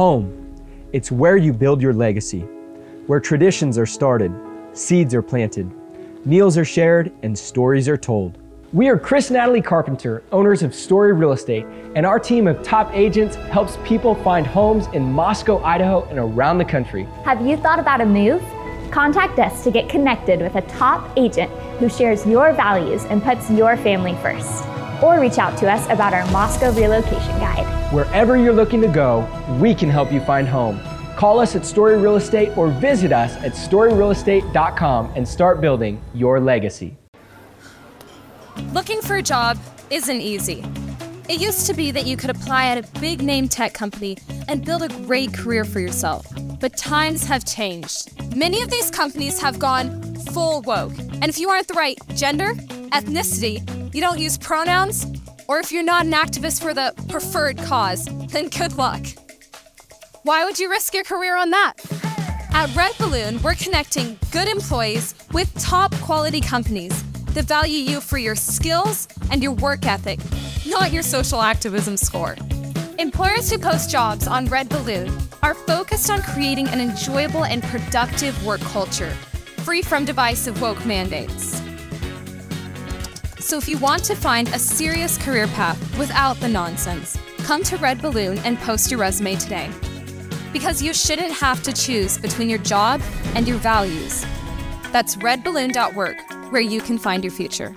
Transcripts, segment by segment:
Home. It's where you build your legacy, where traditions are started, seeds are planted, meals are shared, and stories are told. We are Chris and Natalie Carpenter, owners of Story Real Estate, and our team of top agents helps people find homes in Moscow, Idaho, and around the country. Have you thought about a move? Contact us to get connected with a top agent who shares your values and puts your family first. Or reach out to us about our Moscow relocation guide. Wherever you're looking to go, we can help you find home. Call us at Story Real Estate or visit us at storyrealestate.com and start building your legacy. Looking for a job isn't easy. It used to be that you could apply at a big name tech company and build a great career for yourself. But times have changed. Many of these companies have gone full woke. And if you aren't the right gender, ethnicity, you don't use pronouns, or if you're not an activist for the preferred cause, then good luck. Why would you risk your career on that? At Red Balloon, we're connecting good employees with top quality companies that value you for your skills and your work ethic, not your social activism score. Employers who post jobs on Red Balloon are focused on creating an enjoyable and productive work culture, free from divisive woke mandates. So if you want to find a serious career path without the nonsense, come to Red Balloon and post your resume today. Because you shouldn't have to choose between your job and your values. That's redballoon.work, where you can find your future.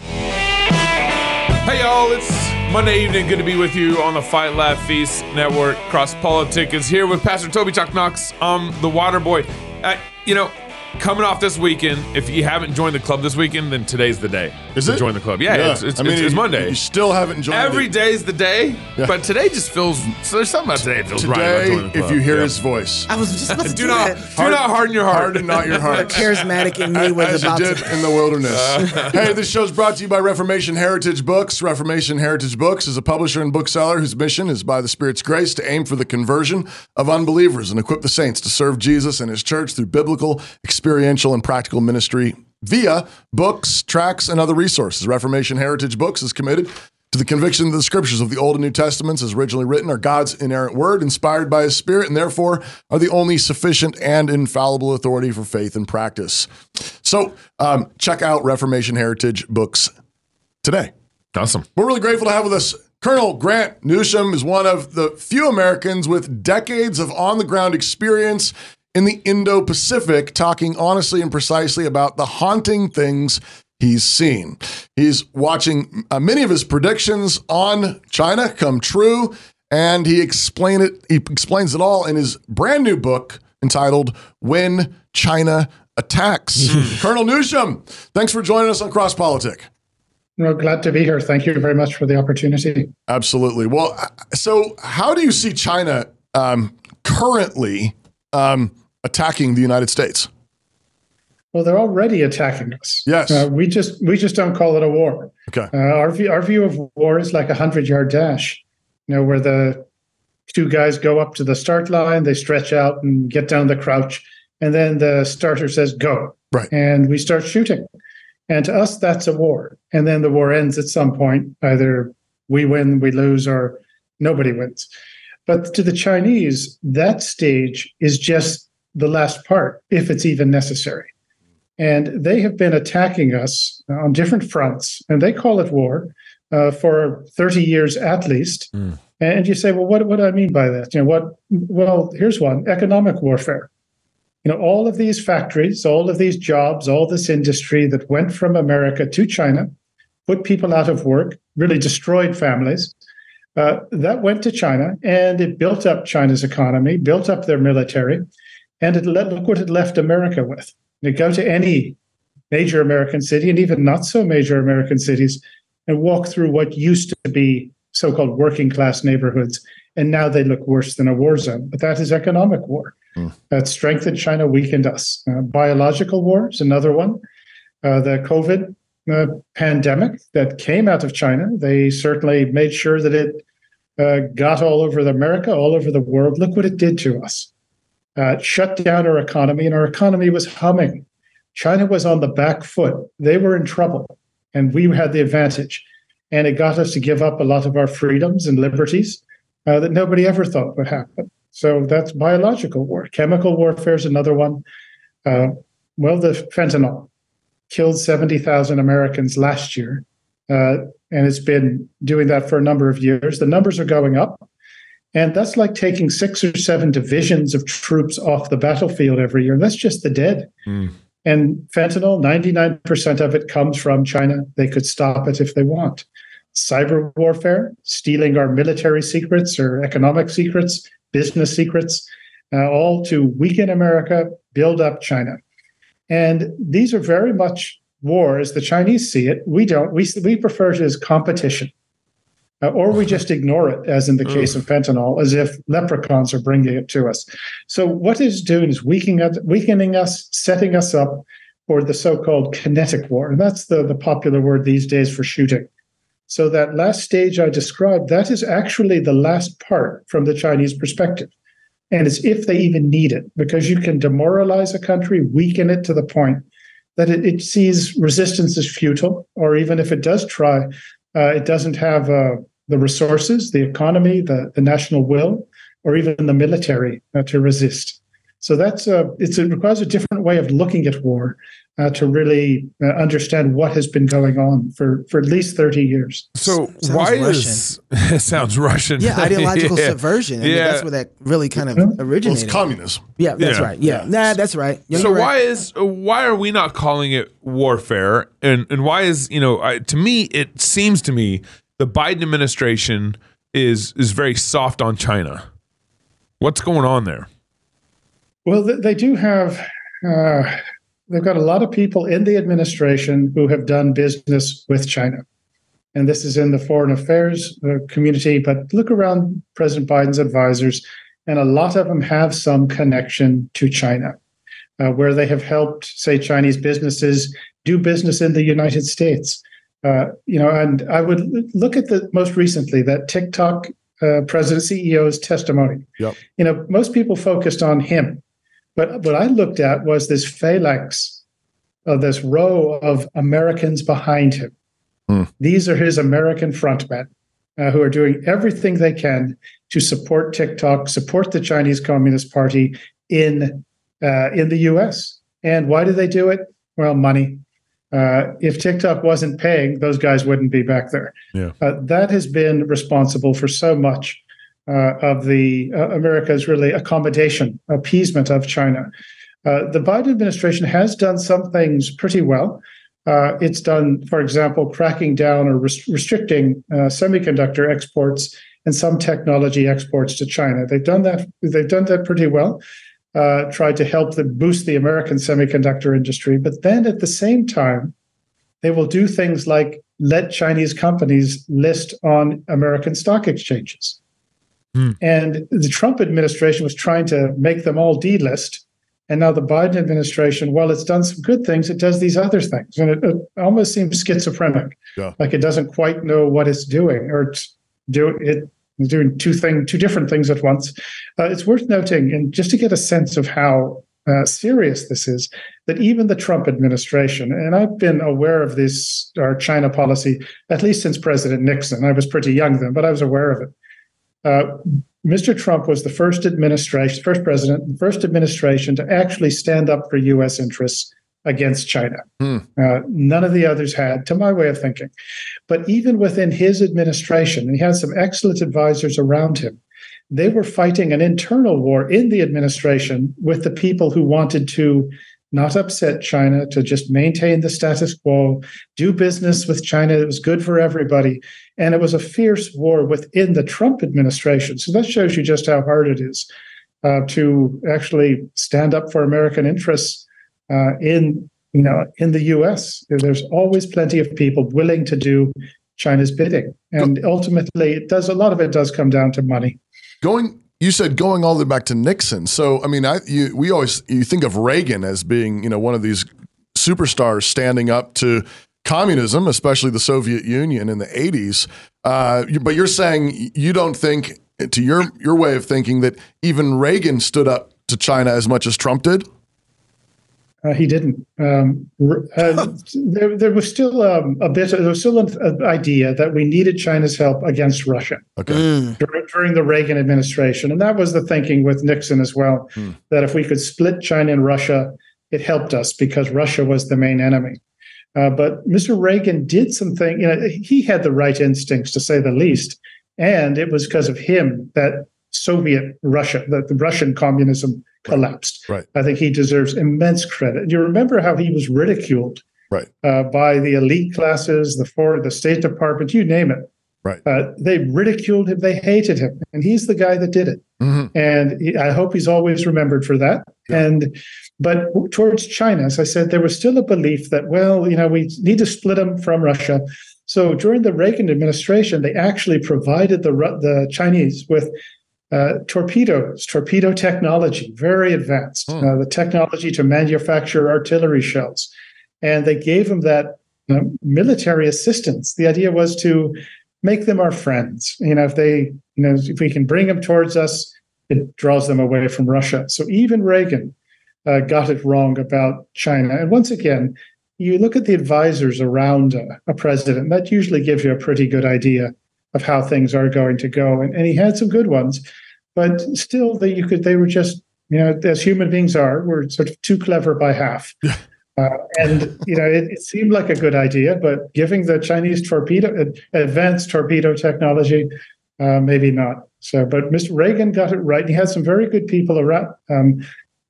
Hey y'all, it's Monday evening. Good to be with you on the Fight Laugh Feast Network. Cross Politic is here with Pastor Toby Chuck Knox, um, the Water Boy. Uh, you know, coming off this weekend, if you haven't joined the club this weekend, then today's the day Is to it? join the club. Yeah, it's, it's, I mean, it's, it's you- Monday. You still haven't joined Every it. day's the day, Yeah. but today just feels. So there's something about today that feels right. about Today, joining if you hear Yeah. his voice, I was just about to do do, not that. do not harden your heart. harden not your heart. Charismatic in me was as you about did to. in the wilderness. hey, this show's brought to you by Reformation Heritage Books. Reformation Heritage Books is a publisher and bookseller whose mission is by the Spirit's grace to aim for the conversion of unbelievers and equip the saints to serve Jesus and his church through biblical, experiential, and practical ministry via books, tracts, and other resources. Reformation Heritage Books is committed to the conviction that the scriptures of the Old and New Testaments, as originally written, are God's inerrant word, inspired by his spirit, and therefore are the only sufficient and infallible authority for faith and practice. So um, check out Reformation Heritage Books today. Awesome. We're really grateful to have with us Colonel Grant Newsham is one of the few Americans with decades of on-the-ground experience in the Indo-Pacific, talking honestly and precisely about the haunting things he's seen. He's watching uh, many of his predictions on China come true, and he explain it. He explains it all in his brand new book entitled "When China Attacks." Colonel Newsham, thanks for joining us on Cross Politic. Well, glad to be here. Thank you very much for the opportunity. Absolutely. Well, uh, so how do you see China um, currently um, attacking the United States? Well, they're already attacking us. Yes. Uh, we just we just don't call it a war. Okay. Uh, our view our view of war is like a hundred yard dash. You know, where the two guys go up to the start line, they stretch out and get down the crouch, and then the starter says go. Right. And we start shooting. And to us, that's a war. And then the war ends at some point. Either we win, we lose, or nobody wins. But to the Chinese, that stage is just the last part, if it's even necessary. And they have been attacking us on different fronts, and they call it war uh, for 30 years at least. And you say, well, what, what do I mean by that? You know, what? Well, here's one: economic warfare. You know, all of these factories, all of these jobs, all this industry that went from America to China, put people out of work, really destroyed families. Uh, that went to China, and it built up China's economy, built up their military, and it let, look what it left America with. You go to any major American city, and even not so major American cities, and walk through what used to be so-called working class neighborhoods, and now they look worse than a war zone. But that is economic war. That strengthened China, weakened us. Uh, biological war is another one. Uh, the COVID uh, pandemic that came out of China, they certainly made sure that it uh, got all over America, all over the world. Look what it did to us. Uh, shut down our economy, and our economy was humming. China was on the back foot. They were in trouble, and we had the advantage. and it got us to give up a lot of our freedoms and liberties uh, that nobody ever thought would happen. So that's biological war. Chemical warfare is another one. Uh, well, the fentanyl killed 70,000 Americans last year, uh, and it's been doing that for a number of years. The numbers are going up. And that's like taking six or seven divisions of troops off the battlefield every year. And that's just the dead. Mm. And fentanyl, 99% of it comes from China. They could stop it if they want. Cyber warfare, stealing our military secrets or economic secrets, business secrets, uh, all to weaken America, build up China. And these are very much wars. the Chinese see it. We don't. We, we prefer it as competition uh, or we just ignore it, as in the case of fentanyl, as if leprechauns are bringing it to us. So what it's doing is weakening us, weakening us, setting us up for the so-called kinetic war, and that's the the popular word these days for shooting. So that last stage I described, that is actually the last part from the Chinese perspective. And it's if they even need it, because you can demoralize a country, weaken it to the point that it, it sees resistance as futile, or even if it does try, uh, it doesn't have a, the resources, the economy, the, the national will, or even the military uh, to resist. So that's a, it's, it requires a different way of looking at war uh, to really uh, understand what has been going on for, for at least 30 years. So sounds why Russian. is it sounds Russian? Yeah, ideological yeah. subversion. I yeah, mean, that's where that really kind of originated. Well, it's communism. Yeah, that's yeah. right. Yeah. yeah. nah, that's right. Yeah, so why is why are we not calling it warfare? And and why is you know I, to me it seems to me the Biden administration is is very soft on China. What's going on there? Well, they do have. Uh, they've got a lot of people in the administration who have done business with China, and this is in the foreign affairs uh, community. But look around President Biden's advisors, and a lot of them have some connection to China, uh, where they have helped, say, Chinese businesses do business in the United States. Uh, you know, and I would look at the most recently that TikTok uh, president CEO's testimony. Yep. You know, most people focused on him, but what I looked at was this phalanx of this row of Americans behind him. Hmm. These are his American frontmen uh, who are doing everything they can to support TikTok, support the Chinese Communist Party in uh, in the U.S. And why do they do it? Well, money. Uh, if TikTok wasn't paying, those guys wouldn't be back there. Yeah. Uh, that has been responsible for so much uh, of the uh, America's really accommodation, appeasement of China. Uh, the Biden administration has done some things pretty well. Uh, it's done, for example, cracking down or res- restricting semiconductor exports and some technology exports to China. They've done that. They've done that pretty well uh, tried to help them boost the American semiconductor industry. But then at the same time, they will do things like let Chinese companies list on American stock exchanges. Hmm. And the Trump administration was trying to make them all delist. And now the Biden administration, while it's done some good things, it does these other things. And it, it almost seems schizophrenic. Yeah. Like it doesn't quite know what it's doing or it's do it doing two thing, two different things at once. Uh, it's worth noting, and just to get a sense of how uh, serious this is, that even the Trump administration, and I've been aware of this our China policy at least since President Nixon. I was pretty young then, but I was aware of it. Uh, Mr. Trump was the first administration, first president, the first administration to actually stand up for U.S. interests against China. Hmm. Uh, none of the others had, to my way of thinking. But even within his administration, and he had some excellent advisors around him, they were fighting an internal war in the administration with the people who wanted to not upset China, to just maintain the status quo, do business with China. It was good for everybody. And it was a fierce war within the Trump administration. So that shows you just how hard it is uh, to actually stand up for American interests uh, in you know in the U.S. There's always plenty of people willing to do China's bidding, and ultimately, it does a lot of it does come down to money. Going, you said going all the way back to Nixon. So I mean, I you, we always you think of Reagan as being you know one of these superstars standing up to communism, especially the Soviet Union in the 80s. Uh, but you're saying you don't think, to your your way of thinking, that even Reagan stood up to China as much as Trump did. Uh, he didn't. Um, uh, there, there, was still um, a bit. There was still an, an, idea that we needed China's help against Russia okay. mm. during, during, the Reagan administration, and that was the thinking with Nixon as well. Mm. That if we could split China and Russia, it helped us because Russia was the main enemy. Uh, but Mr. Reagan did something. You know, he had the right instincts to say the least, and it was because of him that Soviet Russia, that the Russian communism collapsed. Right. I think he deserves immense credit. You remember how he was ridiculed right. Uh, by the elite classes, the for the State Department, you name it. Right. Uh, they ridiculed him. They hated him, and he's the guy that did it. Mm-hmm. And he, I hope he's always remembered for that. Yeah. And but towards China, as I said, there was still a belief that well, you know, we need to split them from Russia. So during the Reagan administration, they actually provided the the Chinese with uh, torpedoes, torpedo technology, very advanced, hmm. uh, the technology to manufacture artillery shells. And they gave them that you know, military assistance. The idea was to make them our friends. You know, if they, you know, if we can bring them towards us, it draws them away from Russia. So even Reagan uh, got it wrong about China. And once again, you look at the advisors around a, a president, that usually gives you a pretty good idea of how things are going to go. And, and he had some good ones, but still, that you could they were just you know as human beings are, we're sort of too clever by half. Uh, and you know, it, it, seemed like a good idea, but giving the Chinese torpedo advanced torpedo technology, uh, maybe not. So, but Mr. Reagan got it right. He had some very good people around. Um,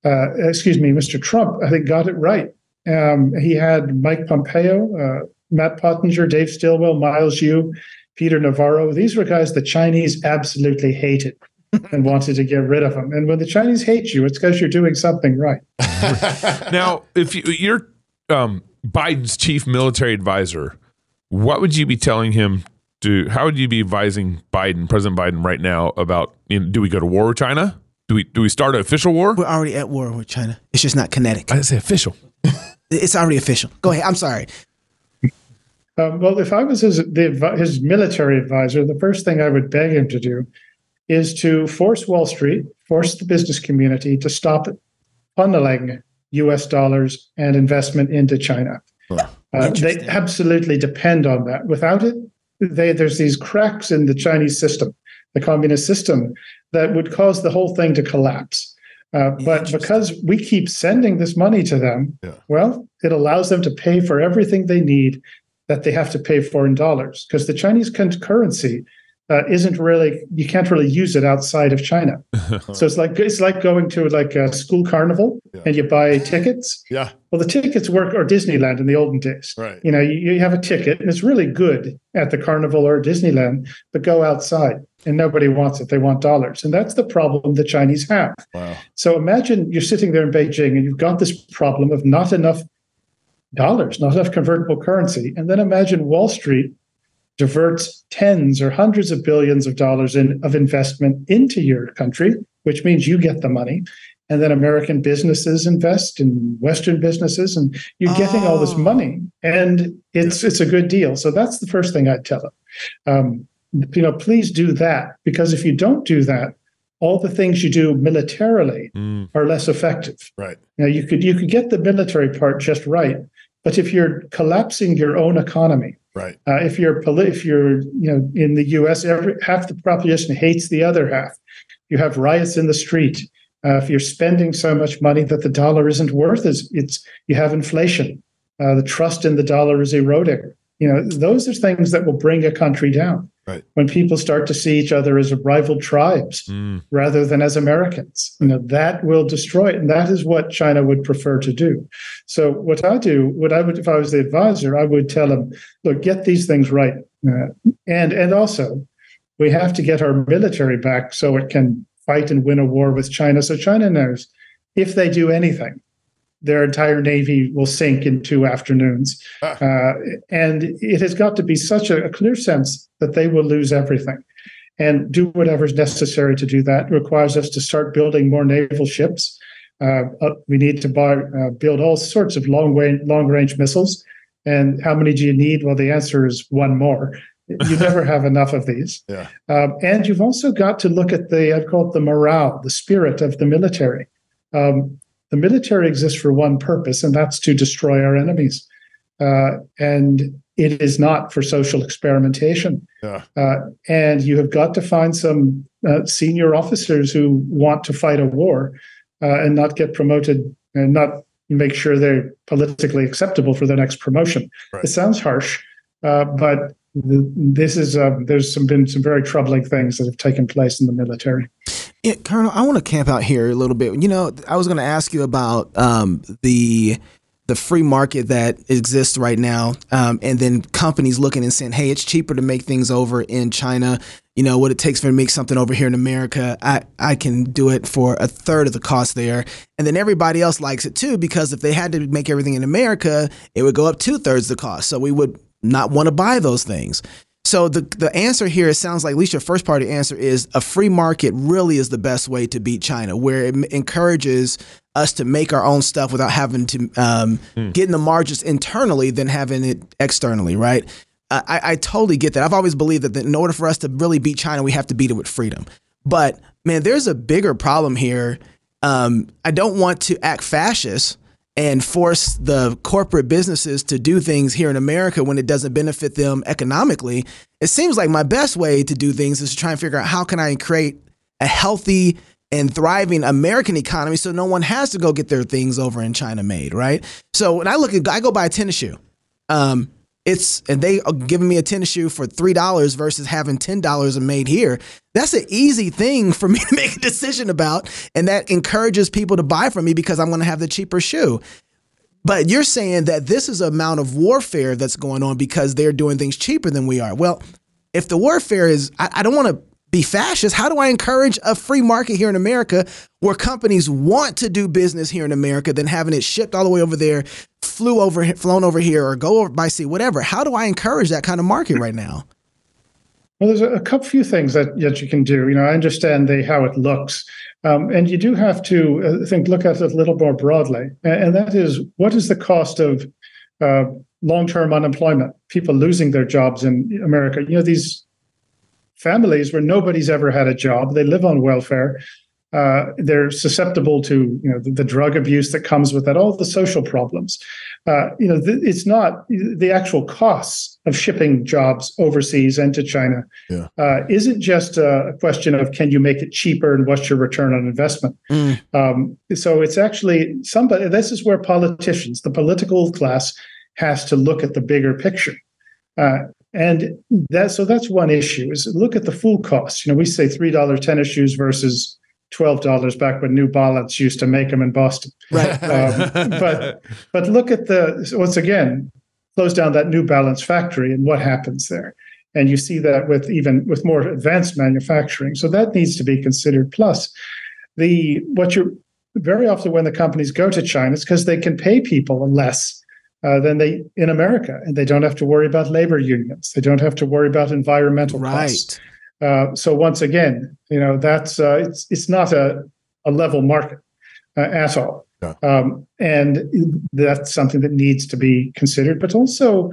uh, excuse me, Mr. Trump, I think got it right. Um, he had Mike Pompeo, uh, Matt Pottinger, Dave Stilwell, Miles Yu, Peter Navarro. These were guys the Chinese absolutely hated and wanted to get rid of them. And when the Chinese hate you, it's because you're doing something right. now, if you, you're um, Biden's chief military advisor, what would you be telling him to? How would you be advising Biden, President Biden, right now about? You know, do we go to war with China? Do we do we start an official war? We're already at war with China. It's just not kinetic. I say official. it's already official. Go ahead. I'm sorry. Um, well, if I was his the, his military advisor, the first thing I would beg him to do is to force Wall Street, force the business community to stop funneling US dollars and investment into China. Uh, they absolutely depend on that. Without it, they, there's these cracks in the Chinese system, the communist system, that would cause the whole thing to collapse. Uh, but because we keep sending this money to them, yeah. well, it allows them to pay for everything they need that they have to pay for in dollars because the Chinese currency uh, isn't really you can't really use it outside of China. so it's like it's like going to like a school carnival yeah. and you buy tickets. Yeah. Well, the tickets work or Disneyland in the olden days. Right. You know, you, you have a ticket and it's really good at the carnival or Disneyland, but go outside and nobody wants it. They want dollars, and that's the problem the Chinese have. Wow. So imagine you're sitting there in Beijing and you've got this problem of not enough dollars, not enough convertible currency, and then imagine Wall Street diverts tens or hundreds of billions of dollars in, of investment into your country, which means you get the money. And then American businesses invest in Western businesses, and you're getting all this oh. money, and it's it's a good deal. So that's the first thing I'd tell them. Um, you know, please do that because if you don't do that, all the things you do militarily mm. are less effective. Right. Now you could you could get the military part just right, but if you're collapsing your own economy, Right. Uh, if you're if you're you know in the U.S., every half the population hates the other half. You have riots in the street. Uh, if you're spending so much money that the dollar isn't worth as it's you have inflation. Uh, the trust in the dollar is eroding. You know those are things that will bring a country down. Right. When people start to see each other as rival tribes mm. rather than as Americans, you know, that will destroy it. And that is what China would prefer to do. So what I do, what I would, if I was the advisor, I would tell them, look, get these things right. Uh, and, and also we have to get our military back so it can fight and win a war with China. So China knows if they do anything, their entire navy will sink in two afternoons. Ah. Uh, and it has got to be such a, a, clear sense that they will lose everything. And do whatever is necessary to do that. It requires us to start building more naval ships. Uh, we need to buy, uh, build all sorts of long range, long range missiles. And how many do you need? Well, the answer is one more. You never have enough of these. Yeah. Um, and you've also got to look at the, I've called the morale, the spirit of the military. Um, the military exists for one purpose, and that's to destroy our enemies. Uh, and it is not for social experimentation. Yeah. Uh, and you have got to find some uh, senior officers who want to fight a war uh, and not get promoted and not make sure they're politically acceptable for their next promotion. Right. It sounds harsh, uh, but this is uh, there's some been some very troubling things that have taken place in the military. Yeah, Colonel, I want to camp out here a little bit. You know, I was going to ask you about um, the the free market that exists right now, um, and then companies looking and saying, "Hey, it's cheaper to make things over in China. You know what it takes for to make something over here in America. I I can do it for a third of the cost there." And then everybody else likes it too because if they had to make everything in America, it would go up two thirds the cost. So we would not want to buy those things. So the the answer here it sounds like at least your first part of the answer is a free market really is the best way to beat China, where it encourages us to make our own stuff without having to um, mm. getting the margins internally than having it externally, right? I, I totally get that. I've always believed that in order for us to really beat China, we have to beat it with freedom. But man, there's a bigger problem here. Um, I don't want to act fascist and force the corporate businesses to do things here in America when it doesn't benefit them economically. It seems like my best way to do things is to try and figure out how can I create a healthy and thriving American economy so no one has to go get their things over in China made, right? So when I look at I go buy a tennis shoe. Um, it's and they are giving me a tennis shoe for three dollars versus having ten dollars made here. That's an easy thing for me to make a decision about, and that encourages people to buy from me because I'm going to have the cheaper shoe. But you're saying that this is amount of warfare that's going on because they're doing things cheaper than we are. Well, if the warfare is, I, I don't want to be fascist. How do I encourage a free market here in America where companies want to do business here in America than having it shipped all the way over there flew over, flown over here, or go over by sea, whatever. How do I encourage that kind of market right now? Well, there's a, couple few things that, that you can do. You know, I understand the how it looks, um, and you do have to uh, think look at it a little more broadly, and, and that is what is the cost of uh, long-term unemployment, people losing their jobs in America. You know, these families where nobody's ever had a job, they live on welfare uh, they're susceptible to you know the, the, drug abuse that comes with that, all the social problems. Uh, you know, th- it's not the actual costs of shipping jobs overseas and to China. Yeah. Uh, isn't just a question of can you make it cheaper and what's your return on investment. Mm. Um, so it's actually somebody. This is where politicians, the political class, has to look at the bigger picture. Uh, and that so that's one issue is look at the full cost. You know, we say three dollar tennis shoes versus twelve dollars back when New Balance used to make them in Boston. Right. Um, but but look at the once again close down that New Balance factory and what happens there, and you see that with even with more advanced manufacturing. So that needs to be considered. Plus, the what you're very often when the companies go to China, it's because they can pay people less. Uh, than they in America, and they don't have to worry about labor unions. They don't have to worry about environmental right. costs. Uh, so once again, you know that's uh, it's it's not a, a level market uh, at all, yeah. um, and that's something that needs to be considered. But also,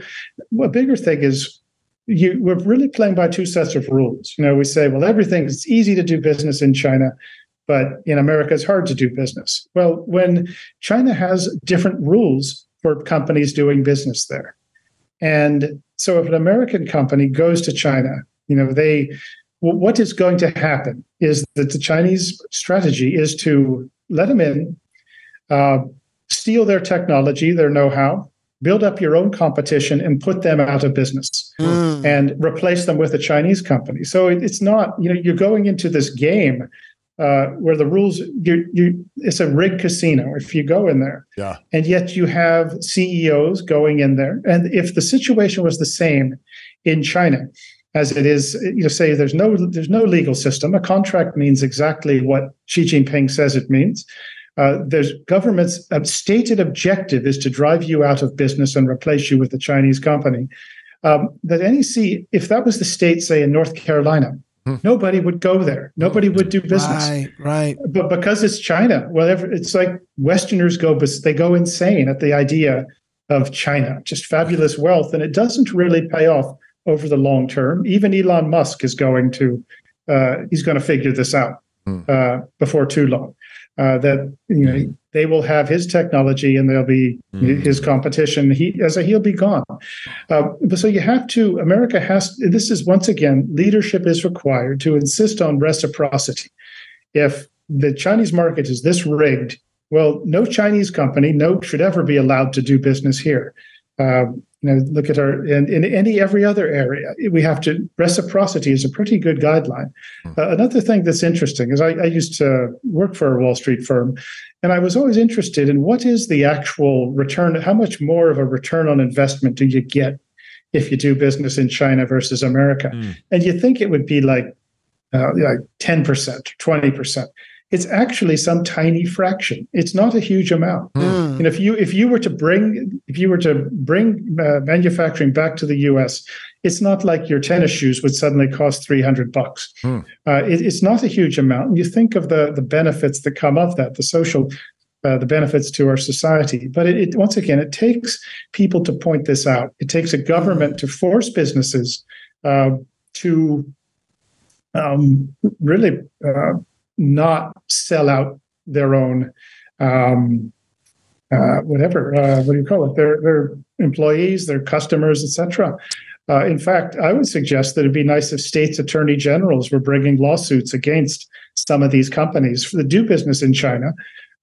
a bigger thing is you, we're really playing by two sets of rules. You know, we say, well, everything it's easy to do business in China, but in America it's hard to do business. Well, when China has different rules for companies doing business there, and so if an American company goes to China, you know, they what is going to happen is that the Chinese strategy is to let them in, uh, steal their technology, their know how, build up your own competition, and put them out of business mm. and replace them with a Chinese company. So it, it's not, you know, you're going into this game. Uh, where the rules you you it's a rigged casino if you go in there. Yeah. And yet you have ceos going in there. And if the situation was the same in china as it is you know say there's no there's no legal system. A contract means exactly what xi jinping says it means. Uh, there's government's stated objective is to drive you out of business and replace you with a chinese company. Um, that nec if that was the state say in north carolina. Nobody would go there nobody would do business right right but because it's china whatever it's like westerners go but they go insane at the idea of china just fabulous wealth and it doesn't really pay off over the long term. Even Elon Musk is going to uh, he's going to figure this out. uh, before too long. Uh, that you know they will have his technology and there'll be his competition. He as a he'll be gone. Uh, but so you have to. America has. This is once again leadership is required to insist on reciprocity. If the Chinese market is this rigged, well, no Chinese company, no should ever be allowed to do business here. Um, you know, look at our in, in any every other area. We have to reciprocity is a pretty good guideline. Uh, another thing that's interesting is I, I used to work for a Wall Street firm, and I was always interested in what is the actual return. How much more of a return on investment do you get if you do business in China versus America? And you think it would be like uh, like ten percent, twenty percent. It's actually some tiny fraction. It's not a huge amount. And if you if you were to bring if you were to bring uh, manufacturing back to the U.S., it's not like your tennis shoes would suddenly cost three hundred bucks. Uh, it, it's not a huge amount. And you think of the the benefits that come of that, the social. Uh, the benefits to our society, but it, it once again it takes people to point this out. It takes a government to force businesses uh, to um, really uh, not sell out their own um, uh, whatever uh, what do you call it? Their their employees their customers etc uh, in fact i would suggest that it'd be nice if states attorney generals were bringing lawsuits against some of these companies. That do business in china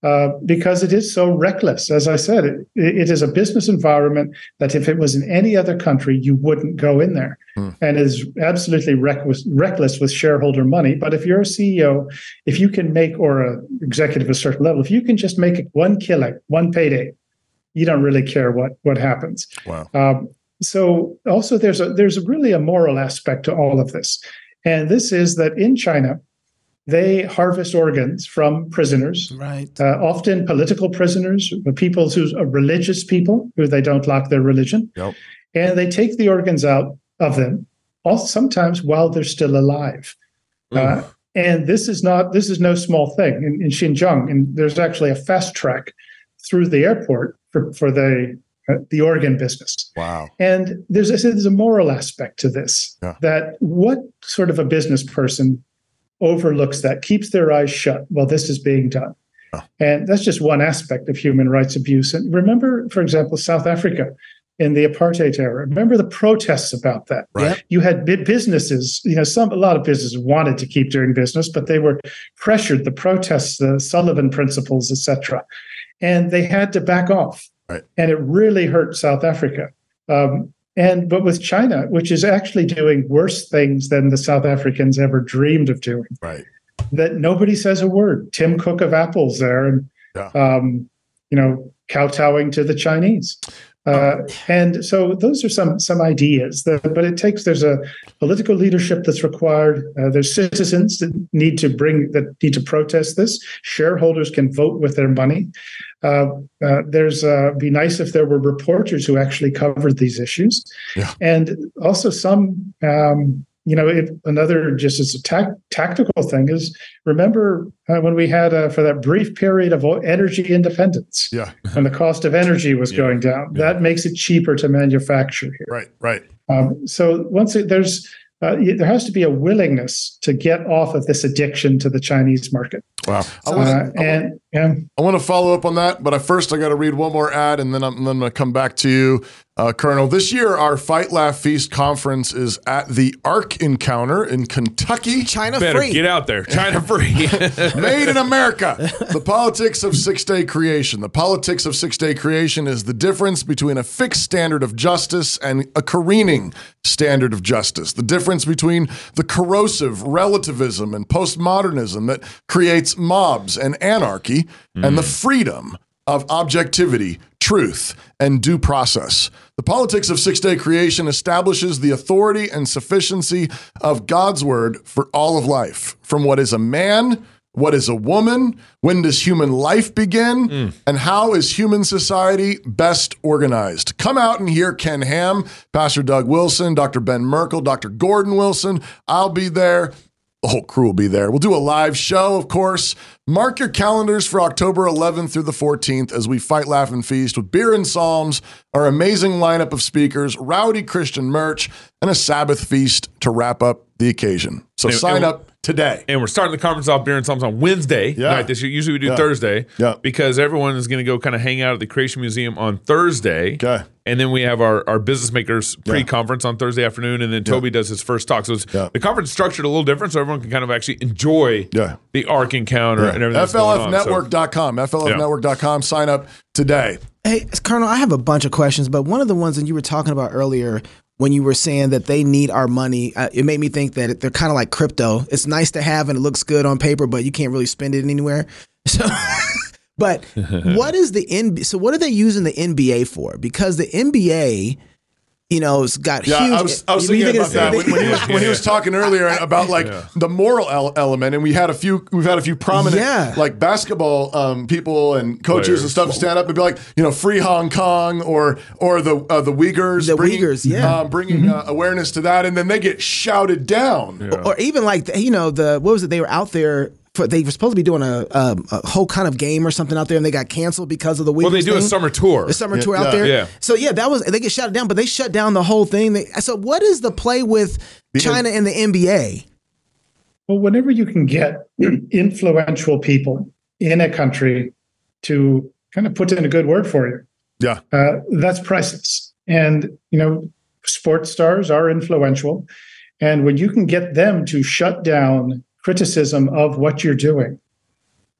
uh, because it is so reckless. As I said, it, it is a business environment that if it was in any other country, you wouldn't go in there, and is absolutely reckless, reckless with shareholder money. But if you're a CEO, if you can make or a executive at a certain level, if you can just make one killing, one payday, you don't really care what what happens. Wow. Um, so also there's a there's a really a moral aspect to all of this, and this is that in China they harvest organs from prisoners, Right. uh, often political prisoners, people who are religious people who they don't like their religion, Yep. and they take the organs out of them, also sometimes while they're still alive. Uh, and this is not this is no small thing in, in Xinjiang, and there's actually a fast track through the airport for for the uh, the organ business. Wow. And there's I said there's a moral aspect to this. Yeah. That what sort of a business person overlooks that, keeps their eyes shut while this is being done. And that's just one aspect of human rights abuse. And remember, for example, South Africa in the apartheid era. Remember the protests about that. Right. You had businesses, you know, some a lot of businesses wanted to keep doing business, but they were pressured, the protests, the Sullivan principles, etc. And they had to back off. Right. And it really hurt South Africa. Um, and but with China, which is actually doing worse things than the South Africans ever dreamed of doing, Right. that nobody says a word. Tim Cook of Apple's there, and Yeah. um, you know, kowtowing to the Chinese. Uh, and so those are some some ideas. That, but it takes there's a political leadership that's required. Uh, there's citizens that need to bring that need to protest this. Shareholders can vote with their money. Uh, uh, there's uh, be nice if there were reporters who actually covered these issues, Yeah. and also some. Um, you know, if another just as a tac- tactical thing is remember uh, when we had uh, for that brief period of energy independence Yeah. when the cost of energy was going down. That makes it cheaper to manufacture here. Right. Right. Um, so once it, there's uh, there has to be a willingness to get off of this addiction to the Chinese market. Wow. I Uh, want to. and yeah, I want to follow up on that, but I first I got to read one more ad, and then I'm, then I'm going to come back to you, uh, Colonel. This year, our Fight Laugh Feast conference is at the Ark Encounter in Kentucky. China Better free. get out there. China free. Made in America. The politics of six day creation. The politics of six day creation is the difference between a fixed standard of justice and a careening standard of justice. The difference between the corrosive relativism and postmodernism that creates mobs and anarchy and the mm. freedom of objectivity, truth, and due process. The politics of six day creation establishes the authority and sufficiency of God's word for all of life, from what is a man. What is a woman? When does human life begin? Mm. And how is human society best organized? Come out and hear Ken Ham, Pastor Doug Wilson, Dr. Ben Merkle, Dr. Gordon Wilson. I'll be there. The whole crew will be there. We'll do a live show, of course. Mark your calendars for October 11th through the 14th as we fight, laugh, and feast with beer and psalms, our amazing lineup of speakers, rowdy Christian merch, and a Sabbath feast to wrap up the occasion. So And- sign and- up today. and we're starting the conference off beer and psalms on Wednesday Yeah. night this year. Usually we do Yeah. Thursday, Yeah. because everyone is going to go kind of hang out at the Creation Museum on Thursday. Okay. And then we have our, our business makers pre-conference on Thursday afternoon, and then Toby does his first talk. So it's, Yeah. the conference is structured a little different, so everyone can kind of actually enjoy Yeah. the Ark encounter and everything. that's going on. So- FLFnetwork.com. FLFnetwork.com. Sign up today. Hey, Colonel, I have a bunch of questions, but one of the ones that you were talking about earlier when you were saying that they need our money, it made me think that they're kind of like crypto. It's nice to have and it looks good on paper, but you can't really spend it anywhere. So, but what is the NBA? So, what are they using the NBA for? Because the NBA, you know, has got Yeah, huge. I was, I was you thinking about that when, when he was when he was talking earlier about like the moral el- element, and we had a few we've had a few prominent Yeah. like basketball um, people and coaches Players. and stuff stand up and be like, you know, free Hong Kong or or the uh, the Uyghurs, The bringing, Uyghurs, yeah. um, bringing uh, awareness to that, and then they get shouted down. or even like you know the what was it? They were out there. For, they were supposed to be doing a, a a whole kind of game or something out there, and they got canceled because of the well, they Uyghurs do a summer tour. a summer tour yeah, out there. yeah. So yeah, that was they get shut down, but they shut down the whole thing. They, so what is the play with China and the NBA? Well, whenever you can get influential people in a country to kind of put in a good word for you, Yeah, uh, that's priceless. And you know, sports stars are influential, and when you can get them to shut down criticism of what you're doing,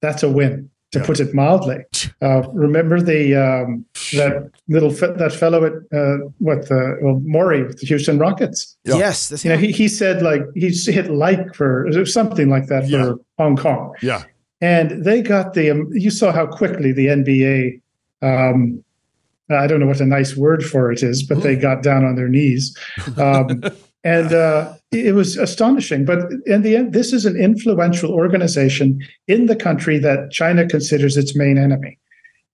that's a win. To put it mildly, uh, remember the um, that little fe- that fellow at uh, what the well, Morey with the Houston Rockets. Yeah. Yes, that's You know, he, he said like he hit like for something like that Yeah. for Hong Kong, yeah, and they got the. Um, you saw how quickly the NBA. Um, I don't know what a nice word for it is, but they got down on their knees, um, and uh, it was astonishing. But in the end, this is an influential organization in the country that China considers its main enemy,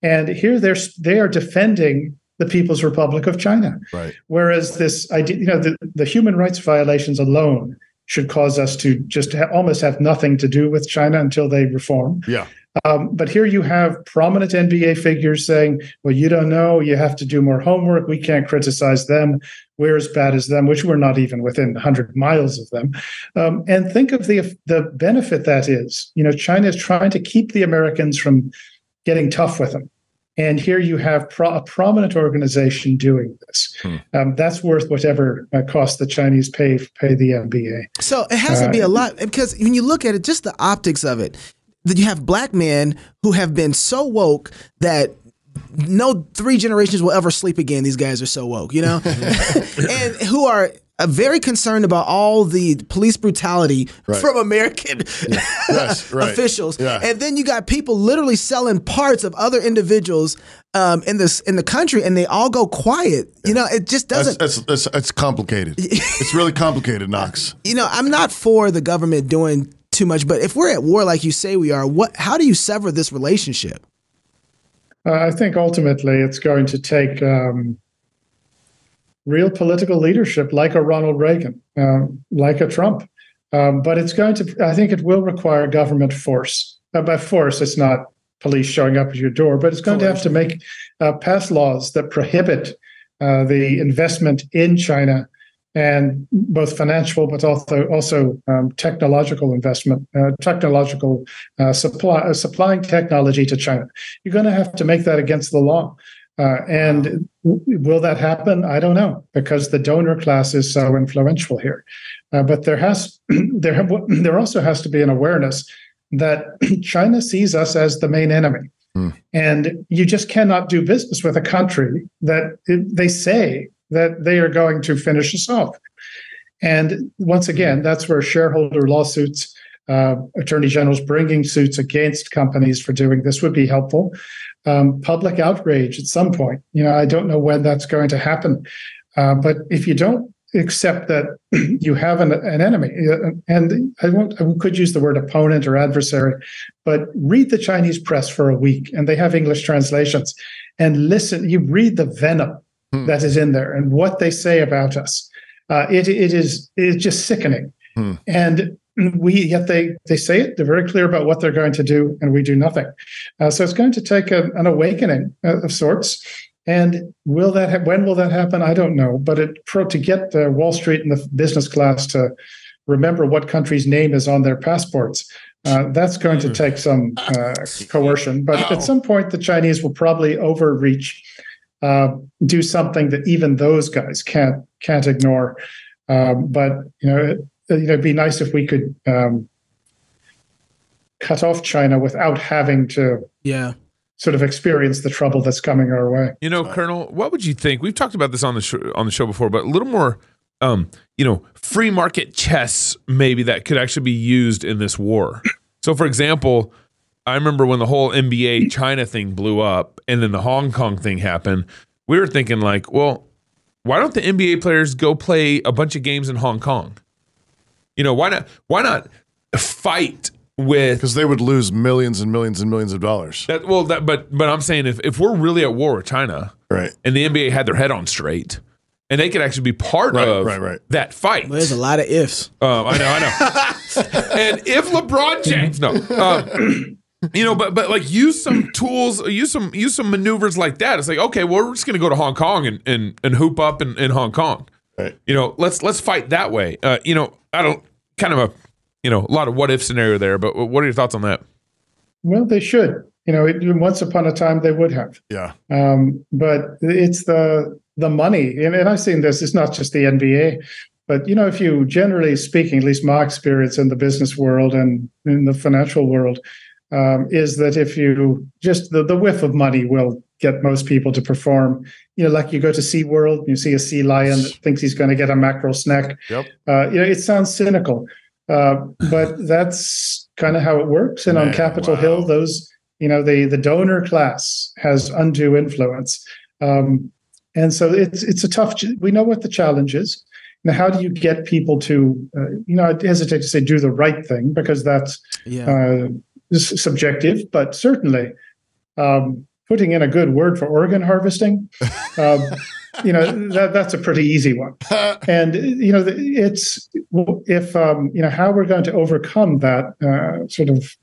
and here they're they are defending the People's Republic of China. right. Whereas this idea, you know, the, the human rights violations alone should cause us to just ha- almost have nothing to do with China until they reform. Yeah, Um, but here you have prominent NBA figures saying, well, you don't know, you have to do more homework. We can't criticize them. We're as bad as them, which we're not even within 100 miles of them. Um, and think of the, the benefit that is. You know, China is trying to keep the Americans from getting tough with them. And here you have pro- a prominent organization doing this. Um, that's worth whatever uh, cost the Chinese pay pay the NBA. So it has to be a lot because when you look at it, just the optics of it, that you have black men who have been so woke that no three generations will ever sleep again. These guys are so woke, you know, and who are uh, very concerned about all the police brutality from American Yes, right. officials. Yeah. And then you got people literally selling parts of other individuals um, in this in the country, and they all go quiet. You know, it just doesn't. that's, that's, that's complicated. it's really complicated, Knox. you know, I'm not for the government doing too much, but if we're at war like you say we are, what? How do you sever this relationship? Uh, I think ultimately it's going to take um, real political leadership, like a Ronald Reagan, uh, like a Trump. Um, but it's going to. I think it will require government force. Uh, by force, it's not police showing up at your door, but it's going to have to make uh, pass laws that prohibit uh, the investment in China and both financial but also also um, technological investment, uh, technological uh, supply, uh, supplying technology to China. You're going to have to make that against the law. Uh, and w- will that happen? I don't know because the donor class is so influential here. Uh, but there has there have, there also has to be an awareness that China sees us as the main enemy. And you just cannot do business with a country that it, they say that they are going to finish us off. And once again, that's where shareholder lawsuits, uh, attorney generals bringing suits against companies for doing this would be helpful. Um, public outrage at some point. You know, I don't know when that's going to happen, uh, but if you don't accept that you have an, an enemy, uh, and I won't, I could use the word opponent or adversary, but read the Chinese press for a week, and they have English translations, and listen. You read the venom that is in there and what they say about us. Uh, it it is it is just sickening, and we yet they they say it. They're very clear about what they're going to do, and we do nothing. Uh, so it's going to take a, an awakening uh, of sorts. And will that ha- when will that happen? I don't know. But it pro to get uh, Wall Street and the business class to remember what country's name is on their passports. Uh, that's going to take some uh, coercion, but at some point, the Chinese will probably overreach, uh, do something that even those guys can't can't ignore. Um, but you know, it, you know, it'd be nice if we could um, cut off China without having to Yeah. sort of experience the trouble that's coming our way. You know, Colonel, what would you think? We've talked about this on the show, on the show before, but a little more, um, you know, free market chess maybe that could actually be used in this war. So, for example, I remember when the whole NBA China thing blew up, and then the Hong Kong thing happened. We were thinking like, well, why don't the NBA players go play a bunch of games in Hong Kong? You know, why not? Why not fight with because they would lose millions and millions and millions of dollars. that? Well, that but but I'm saying if if we're really at war with China, Right. and the NBA had their head on straight, and they could actually be part Right, of right, right. that fight. Well, there's a lot of ifs. Um, I know, I know. and if LeBron James, no, um, you know, but but like use some tools, use some use some maneuvers like that. It's like okay, well, we're just gonna go to Hong Kong and and, and hoop up in, in Hong Kong. Right. You know, let's let's fight that way. Uh, you know, I don't kind of a you know a lot of what if scenario there, but what are your thoughts on that? Well, they should. You know, it, once upon a time they would have. Yeah. Um, but it's the the money, and, and I've seen this. It's not just the NBA, but you know, if you generally speaking, at least my experience in the business world and in the financial world, um, is that if you just the, the whiff of money will get most people to perform. You know, like you go to SeaWorld, and you see a sea lion that thinks he's going to get a mackerel snack. Yep. Uh, you know, it sounds cynical, uh, but that's kind of how it works. And on Capitol wow. Hill, those you know the the donor class has undue influence, um, and so it's it's a tough. ch- We know what the challenge is. Now, how do you get people to, uh, you know, I hesitate to say do the right thing because that's Yeah. Uh, s- subjective, but certainly um, putting in a good word for organ harvesting, um, you know, that, that's a pretty easy one. And you know, it's if um, you know how we're going to overcome that uh, sort of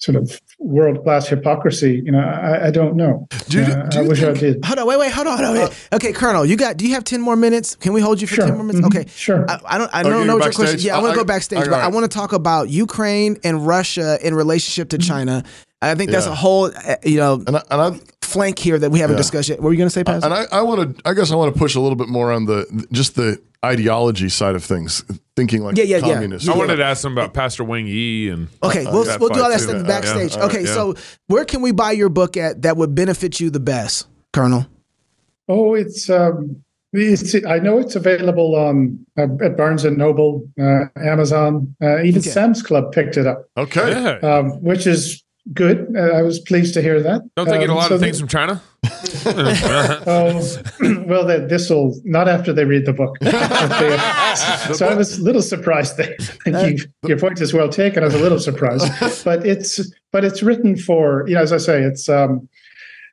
sort of world class hypocrisy. You know, I, I don't know. Do you- Uh, do I you wish I did. Hold on, wait, wait, hold on, hold on. wait. okay, Colonel, you got? Do you have ten more minutes? Can we hold you for Sure. ten more minutes? Mhm. Okay, Sure. I, I don't. I don't you're know what your backstage? question. Yeah, I want to go backstage, I- but alright. I want to talk about Ukraine and Russia in relationship to China. I think that's Yeah. a whole, uh, you know, And I, and I flank here that we haven't Yeah. discussed yet. What were you going to say, Pastor? and I, I want to. I guess I want to push a little bit more on the just the ideology side of things, thinking like Yeah, yeah, yeah. I wanted to ask them about Pastor Wang Yi and Okay, uh, we'll, that we'll do all that stuff Yeah, backstage. all right, okay, yeah. so where can we buy your book at that would benefit you the best, Colonel? Oh, it's um, it's. I know it's available on uh, at Barnes and Noble, uh, Amazon, uh, even Okay. Sam's Club picked it up, Okay. Yeah. um, which is good. Uh, I was pleased to hear that. Don't they get a Um, lot so of the- things from China? Oh, well, this will not after they read the book. so I was a little surprised. That you, your point is well taken. I was a little surprised, but it's but it's written for you know as I say it's um,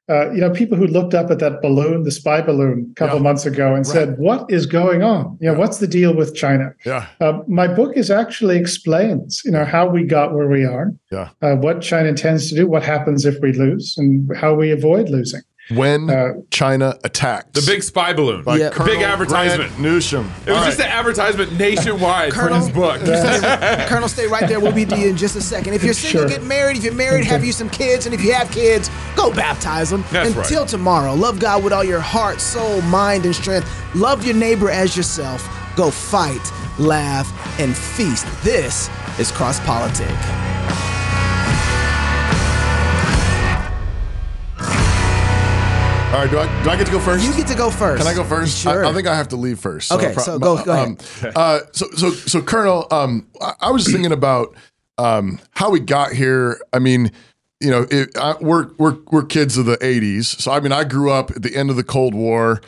uh, you know people who looked up at that balloon, the spy balloon, a couple Yeah. months ago and said, "What is going on? You know, what's the deal with China?" Yeah. Um, my book is actually explains you know how we got where we are, Yeah. uh, what China intends to do, what happens if we lose, and how we avoid losing. When Uh, China attacked The big spy balloon. by Yeah. Colonel Big advertisement. Grant Newsham. It was All just right. an advertisement nationwide for Colonel? his book. Colonel, stay right there. We'll be to you in just a second. If you're single, Sure. get married. If you're married, have you some kids. And if you have kids, go baptize them. That's right. Until tomorrow, love God with all your heart, soul, mind, and strength. Love your neighbor as yourself. Go fight, laugh, and feast. This is Cross Politic. All right. Do I, do I get to go first? You get to go first. Can I go first? Sure. I, I think I have to leave first. Okay, pro- so go- go ahead. um, uh, so, so, so, Colonel, um, I, I was thinking about um, how we got here. I mean, you know, it, I, we're we're we're kids of the '80s, so I mean, I grew up at the end of the Cold War.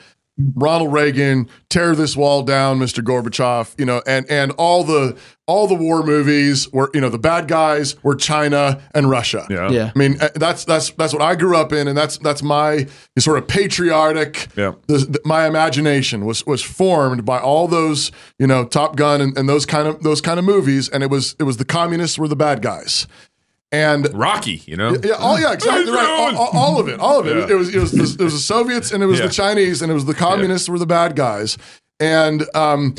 Ronald Reagan, tear this wall down, Mr. Gorbachev, you know, and and all the all the war movies were, you know, the bad guys were China and Russia. Yeah. Yeah. I mean, uh, that's that's that's what I grew up in, and that's that's my sort of patriotic. Yeah. The, the- my imagination was was formed by all those, you know, Top Gun and, and those kind of those kind of movies, and it was it was the communists were the bad guys, and Rocky, you know? yeah, oh yeah, exactly right. All, all- all of it, all of it. Yeah. It was it was it was the Soviets and it was Yeah. the Chinese and it was the communists were the bad guys. And um,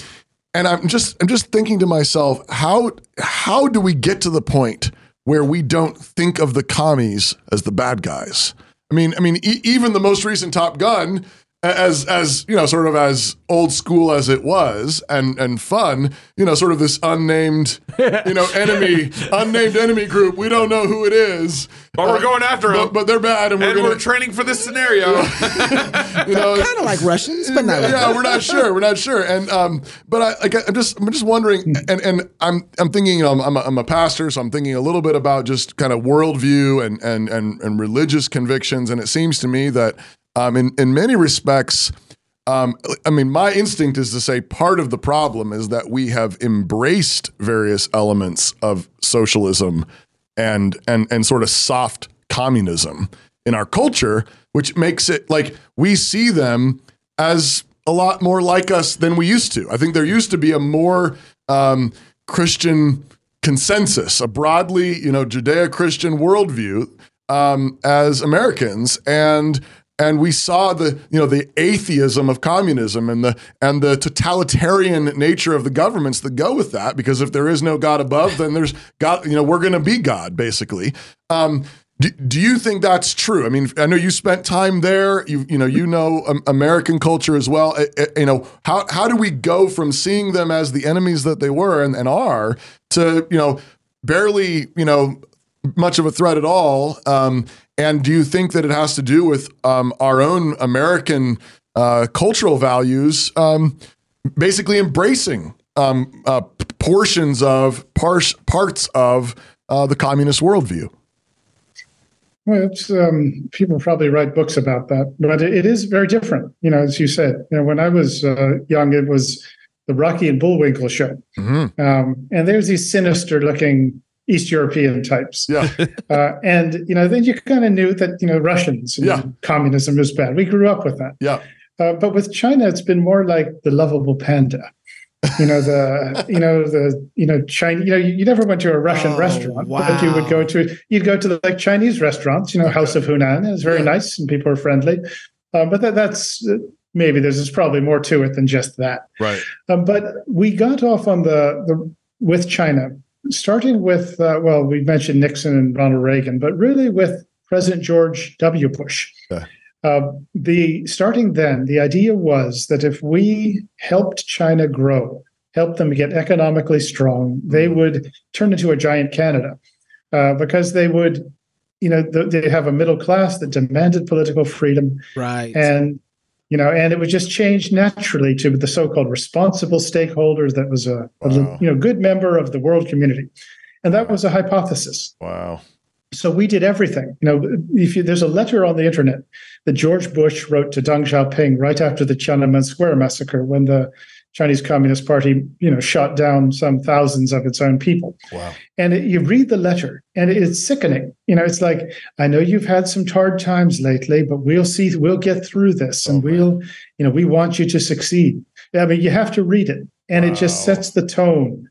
and I'm just I'm just thinking to myself, how how do we get to the point where we don't think of the commies as the bad guys? I mean, I mean, e- even the most recent Top Gun, as as you know, sort of as old school as it was, and and fun, you know, sort of this unnamed, you know, enemy, unnamed enemy group. We don't know who it is, But we're going after but, them. but they're bad, and we're and gonna, we're training for this scenario. you know, Kind of like Russians, but not. yeah, we're not sure. We're not sure. And um, but I, like, I'm just, I'm just wondering. And and I'm, I'm thinking. You know, I'm, I'm, a, I'm a pastor, so I'm thinking a little bit about just kind of worldview and and and and religious convictions. And it seems to me that, um, in in many respects. Um, I mean, my instinct is to say part of the problem is that we have embraced various elements of socialism and and and sort of soft communism in our culture, which makes it like we see them as a lot more like us than we used to. I think there used to be a more um, Christian consensus, a broadly, you know, Judeo-Christian worldview um, as Americans, and and we saw the you know the atheism of communism and the and the totalitarian nature of the governments that go with that. Because if there is no God above, then there's God. You know, we're going to be God basically. Um, do, do you think that's true? I mean, I know you spent time there. You you know you know um, American culture as well. Uh, uh, you know how how do we go from seeing them as the enemies that they were and, and are to you know barely you know much of a threat at all? Um, and do you think that it has to do with um, our own American uh, cultural values, um, basically embracing um, uh, portions of pars- parts of uh, the communist worldview? Well, it's, um, people probably write books about that, but it, it is very different. You know, as you said, you know, when I was uh, young, it was the Rocky and Bullwinkle show, Mm-hmm. um, and there's these sinister-looking East European types, Yeah, uh, and you know, then you kind of knew that you know Russians and Yeah. communism was bad. We grew up with that, yeah, uh, but with China, it's been more like the lovable panda. You know the you know the you know China. You know you, you never went to a Russian Oh, restaurant, but you would go to you'd go to the, like Chinese restaurants. You know House of Hunan is very nice and people are friendly, um, but that, that's maybe there's, there's probably more to it than just that. right. Um, but we got off on the, the with China, starting with uh, well, we mentioned Nixon and Ronald Reagan, but really with President George W. Bush. Yeah. Uh, the starting then, the idea was that if we helped China grow, helped them get economically strong, they would turn into a giant Canada uh, because they would, you know, th- they have a middle class that demanded political freedom Right. and you know and it would just change naturally to the so-called responsible stakeholder that was a, a you know good member of the world community. And that was a hypothesis. Wow. so we did everything. You know if you, there's a letter on the internet that george bush wrote to deng xiaoping right after the tiananmen square massacre when the chinese communist party you know shot down some thousands of its own people. Wow. and it, you read the letter and it's sickening. You know it's like i know you've had some hard times lately but we'll see we'll get through this and Oh, we'll you know we want you to succeed. I mean you have to read it and it just sets the tone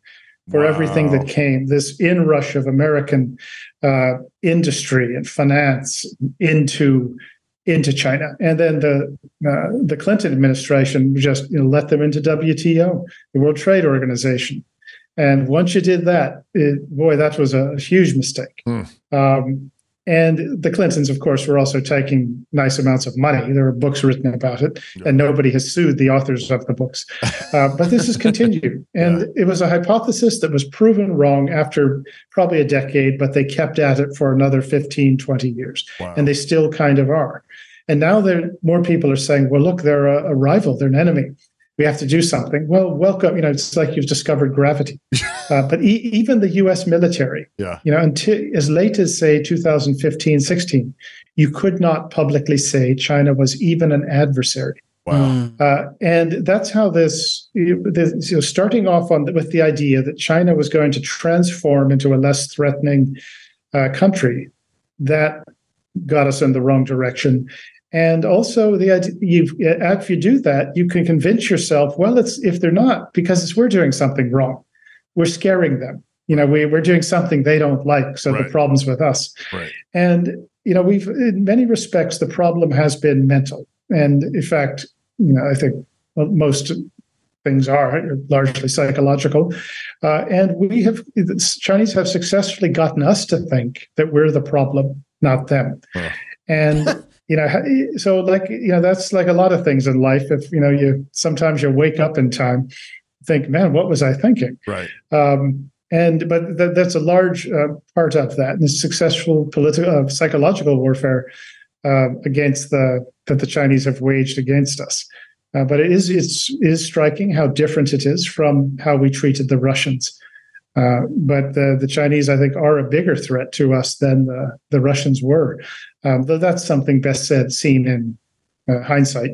for everything that came this inrush of american uh, industry and finance into into China, and then the uh, the Clinton administration just you know, let them into WTO, the World Trade Organization, and once you did that, it, boy, that was a huge mistake. Hmm. Um, and the Clintons, of course, were also taking nice amounts of money. There were books written about it, and nobody has sued the authors of the books. Uh, but this has continued. And it was a hypothesis that was proven wrong after probably a decade, but they kept at it for another 15, 20 years. Wow. And they still kind of are. And now there more people are saying, well, look, they're a, a rival, they're an enemy. We have to do something. Well, welcome. You know, it's like you've discovered gravity. Uh, but e- even the U.S. military, Yeah. you know, until as late as say 2015, 16, you could not publicly say China was even an adversary. Wow. Uh, and that's how this, this you know, starting off on with the idea that China was going to transform into a less threatening uh, country, that got us in the wrong direction. And also the idea, you if you do that, you can convince yourself, well, it's if they're not because it's, we're doing something wrong, we're scaring them. You know, we, we're doing something they don't like, so Right. the problem's with us. Right. And you know, we've in many respects the problem has been mental. And in fact, you know, I think most things are largely psychological. Uh, and we have, the Chinese have successfully gotten us to think that we're the problem, not them. And, you know, so like, you know, that's like a lot of things in life. If, you know, you sometimes you wake up in time, think, man, what was I thinking? Right. Um, and but th- that's a large uh, part of that. And successful political, uh, psychological warfare uh, against the that the Chinese have waged against us. Uh, but it is it's is striking how different it is from how we treated the Russians. Uh, but the, the Chinese, I think, are a bigger threat to us than the, the Russians were. Um, though that's something best said, seen in uh, hindsight.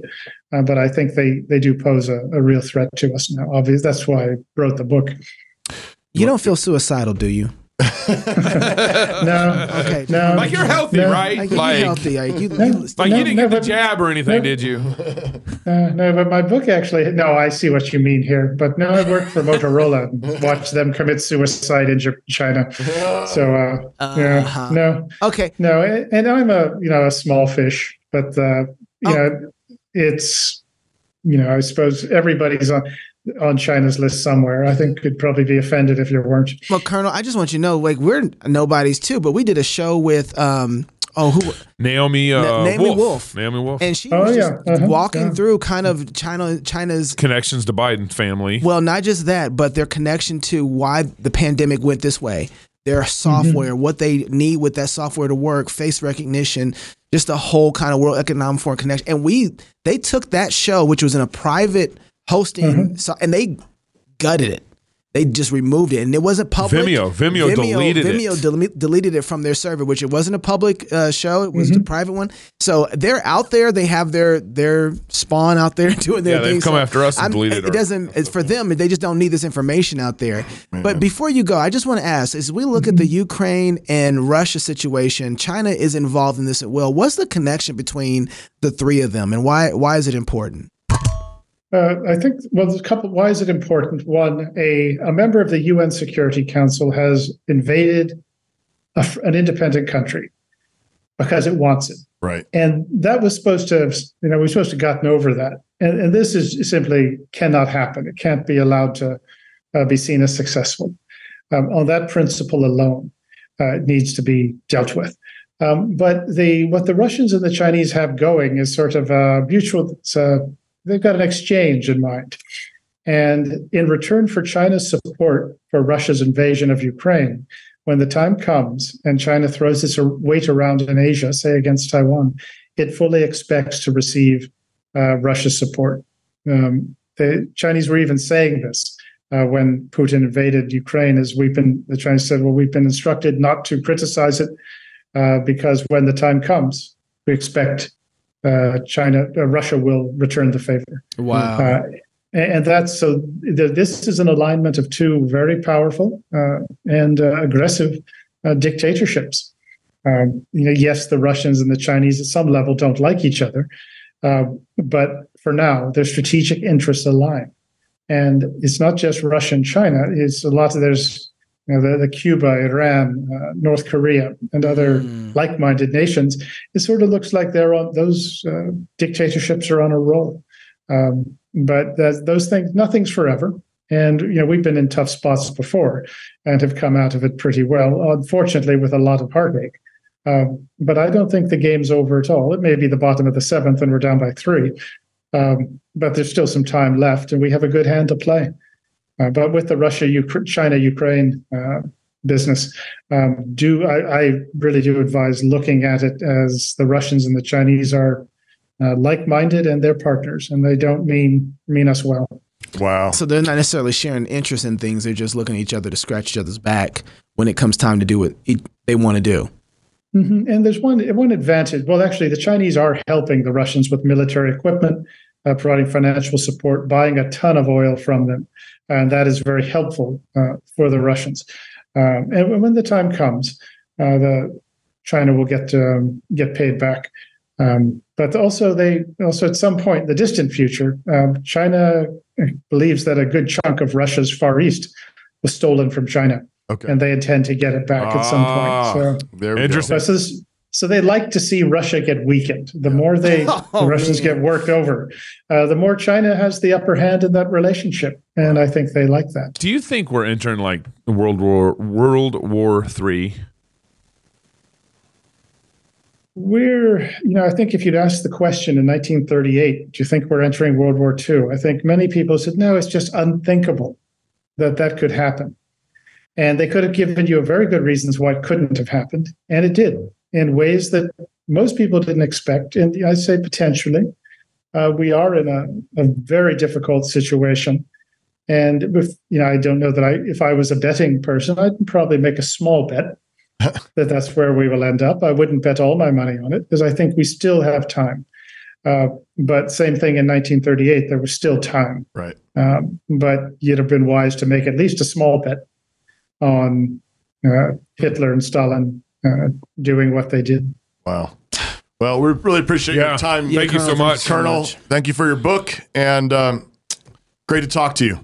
Uh, but I think they they do pose a, a real threat to us now. Obviously, that's why I wrote the book. You don't feel suicidal, do you? No, Okay. no, Like you're healthy, no, right? Like, you're Like, healthy. Like, you, No. you, like No, you didn't get the jab or anything, did you? Uh, no, but my book actually, no, I see what you mean here. But no, I worked for Motorola and watched them commit suicide in China. So, uh, yeah, Uh-huh. no, okay. no. And I'm a, you know, a small fish, but, uh, you Oh. know, it's, you know, I suppose everybody's on, on China's list somewhere. I think could probably be offended if you weren't. Well, Colonel, I just want you to know, like, we're nobodies too, but we did a show with, um, oh, who, Naomi, uh, Naomi Wolf. Wolf. Naomi Wolf. and she Oh, was yeah. just Uh-huh. walking Yeah. through kind of China, China's Connections to Biden family. Well, not just that, but their connection to why the pandemic went this way. Their software, what they need with that software to work, face recognition, just the whole kind of World Economic Forum connection. And we, they took that show, which was in a private hosting, mm-hmm. so, and they gutted it. They just removed it, and it wasn't public. Vimeo. Vimeo deleted it. Vimeo dele- deleted it from their server, which it wasn't a public uh, show; it was a mm-hmm. private one. So they're out there. They have their their spawn out there doing their Yeah, they've come So after us and I'm- deleted It our- doesn't. It's for them. They just don't need this information out there. But before you go, I just want to ask: as we look at the mm-hmm. Ukraine and Russia situation, China is involved in this as well. What's the connection between the three of them, and why why is it important? Uh, I think, well, there's a couple. Why is it important? One, a, a member of the UN Security Council has invaded a an independent country because it wants it. Right. And that was supposed to, have, you know, we're supposed to have gotten over that. And, and this is simply cannot happen. It can't be allowed to uh, be seen as successful. Um, on that principle alone, uh, it needs to be dealt with. Um, but the what the Russians and the Chinese have going is sort of a mutual. It's a, they've got an exchange in mind. And in return for China's support for Russia's invasion of Ukraine, when the time comes and China throws its weight around in Asia, say against Taiwan, it fully expects to receive uh, Russia's support. Um, the Chinese were even saying this uh, when Putin invaded Ukraine, as we've been, the Chinese said, well, we've been instructed not to criticize it uh, because when the time comes, we expect uh, China, uh, Russia will return the favor. Wow. Uh, and that's so. The, this is an alignment of two very powerful uh, and uh, aggressive uh, dictatorships. Um, you know, yes, the Russians and the Chinese at some level don't like each other, uh, but for now, their strategic interests align. And it's not just Russia and China; it's a lot of there's you know, the, the Cuba, Iran, uh, North Korea, and other like-minded nations. It sort of looks like they're on those uh, dictatorships are on a roll. Um, but that, those things, nothing's forever. And you know, we've been in tough spots before and have come out of it pretty well. Unfortunately, with a lot of heartache. Um, but I don't think the game's over at all. It may be the bottom of the seventh, and we're down by three. Um, but there's still some time left, and we have a good hand to play. Uh, but with the Russia, Ukra- China, Ukraine uh, business, um, do I, I really do advise looking at it as the Russians and the Chinese are uh, like-minded and they're partners, and they don't mean mean us well. Wow. So they're not necessarily sharing interest in things. They're just looking at each other to scratch each other's back when it comes time to do what e- they want to do. Mhm. And there's one one advantage. Well, actually, the Chinese are helping the Russians with military equipment, uh, providing financial support, buying a ton of oil from them, and that is very helpful uh, for the Russians. Um, and when the time comes, uh, the China will get um, get paid back. Um, but also, they also at some point in the distant future, um, China believes that a good chunk of Russia's Far East was stolen from China, Okay. and they intend to get it back at some Ah. point. So. there we Interesting. So, this, So they like to see Russia get weakened. The more they Oh, the Russians man. get worked over, uh, the more China has the upper hand in that relationship, and I think they like that. Do you think we're entering like World War World War Three? We're, you know, I think if you'd asked the question in 1938, do you think we're entering World War II? I think many people said, no, it's just unthinkable that that could happen. And they could have given you a very good reasons why it couldn't have happened. And it did in ways that most people didn't expect. And I say potentially, uh, we are in a, a very difficult situation. And if, you know, I don't know that I, if I was a betting person, I'd probably make a small bet that that's where we will end up. I wouldn't bet all my money on it because I think we still have time. Uh, but same thing in 1938, there was still time. Right. Um, but you'd have been wise to make at least a small bet on uh, Hitler and Stalin uh, doing what they did. Wow. Well, we really appreciate Yeah. your time. Thank you so Colonel, much. thank you so Colonel, much. thank you for your book and um, great to talk to you.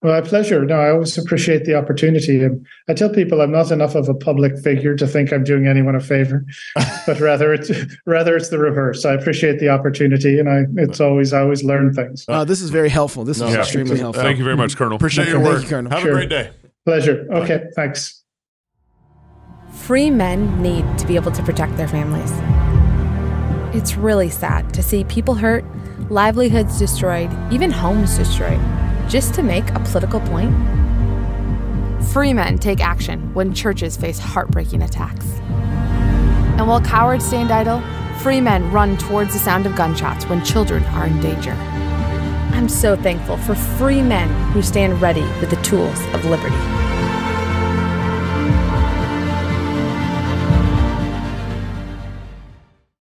Well, my pleasure. No, I always appreciate the opportunity. And I tell people I'm not enough of a public figure to think I'm doing anyone a favor, but rather it's rather it's the reverse. I appreciate the opportunity, and I it's always I always learn things. Uh, this is very helpful. This is Yeah. extremely helpful. Thank you very much, Colonel. Appreciate your Thank work. you, Colonel. Have Sure. a great day. Pleasure. Okay, thanks. Free men need to be able to protect their families. It's really sad to see people hurt, livelihoods destroyed, even homes destroyed, just to make a political point. Free men take action when churches face heartbreaking attacks. And while cowards stand idle, free men run towards the sound of gunshots when children are in danger. I'm so thankful for free men who stand ready with the tools of liberty.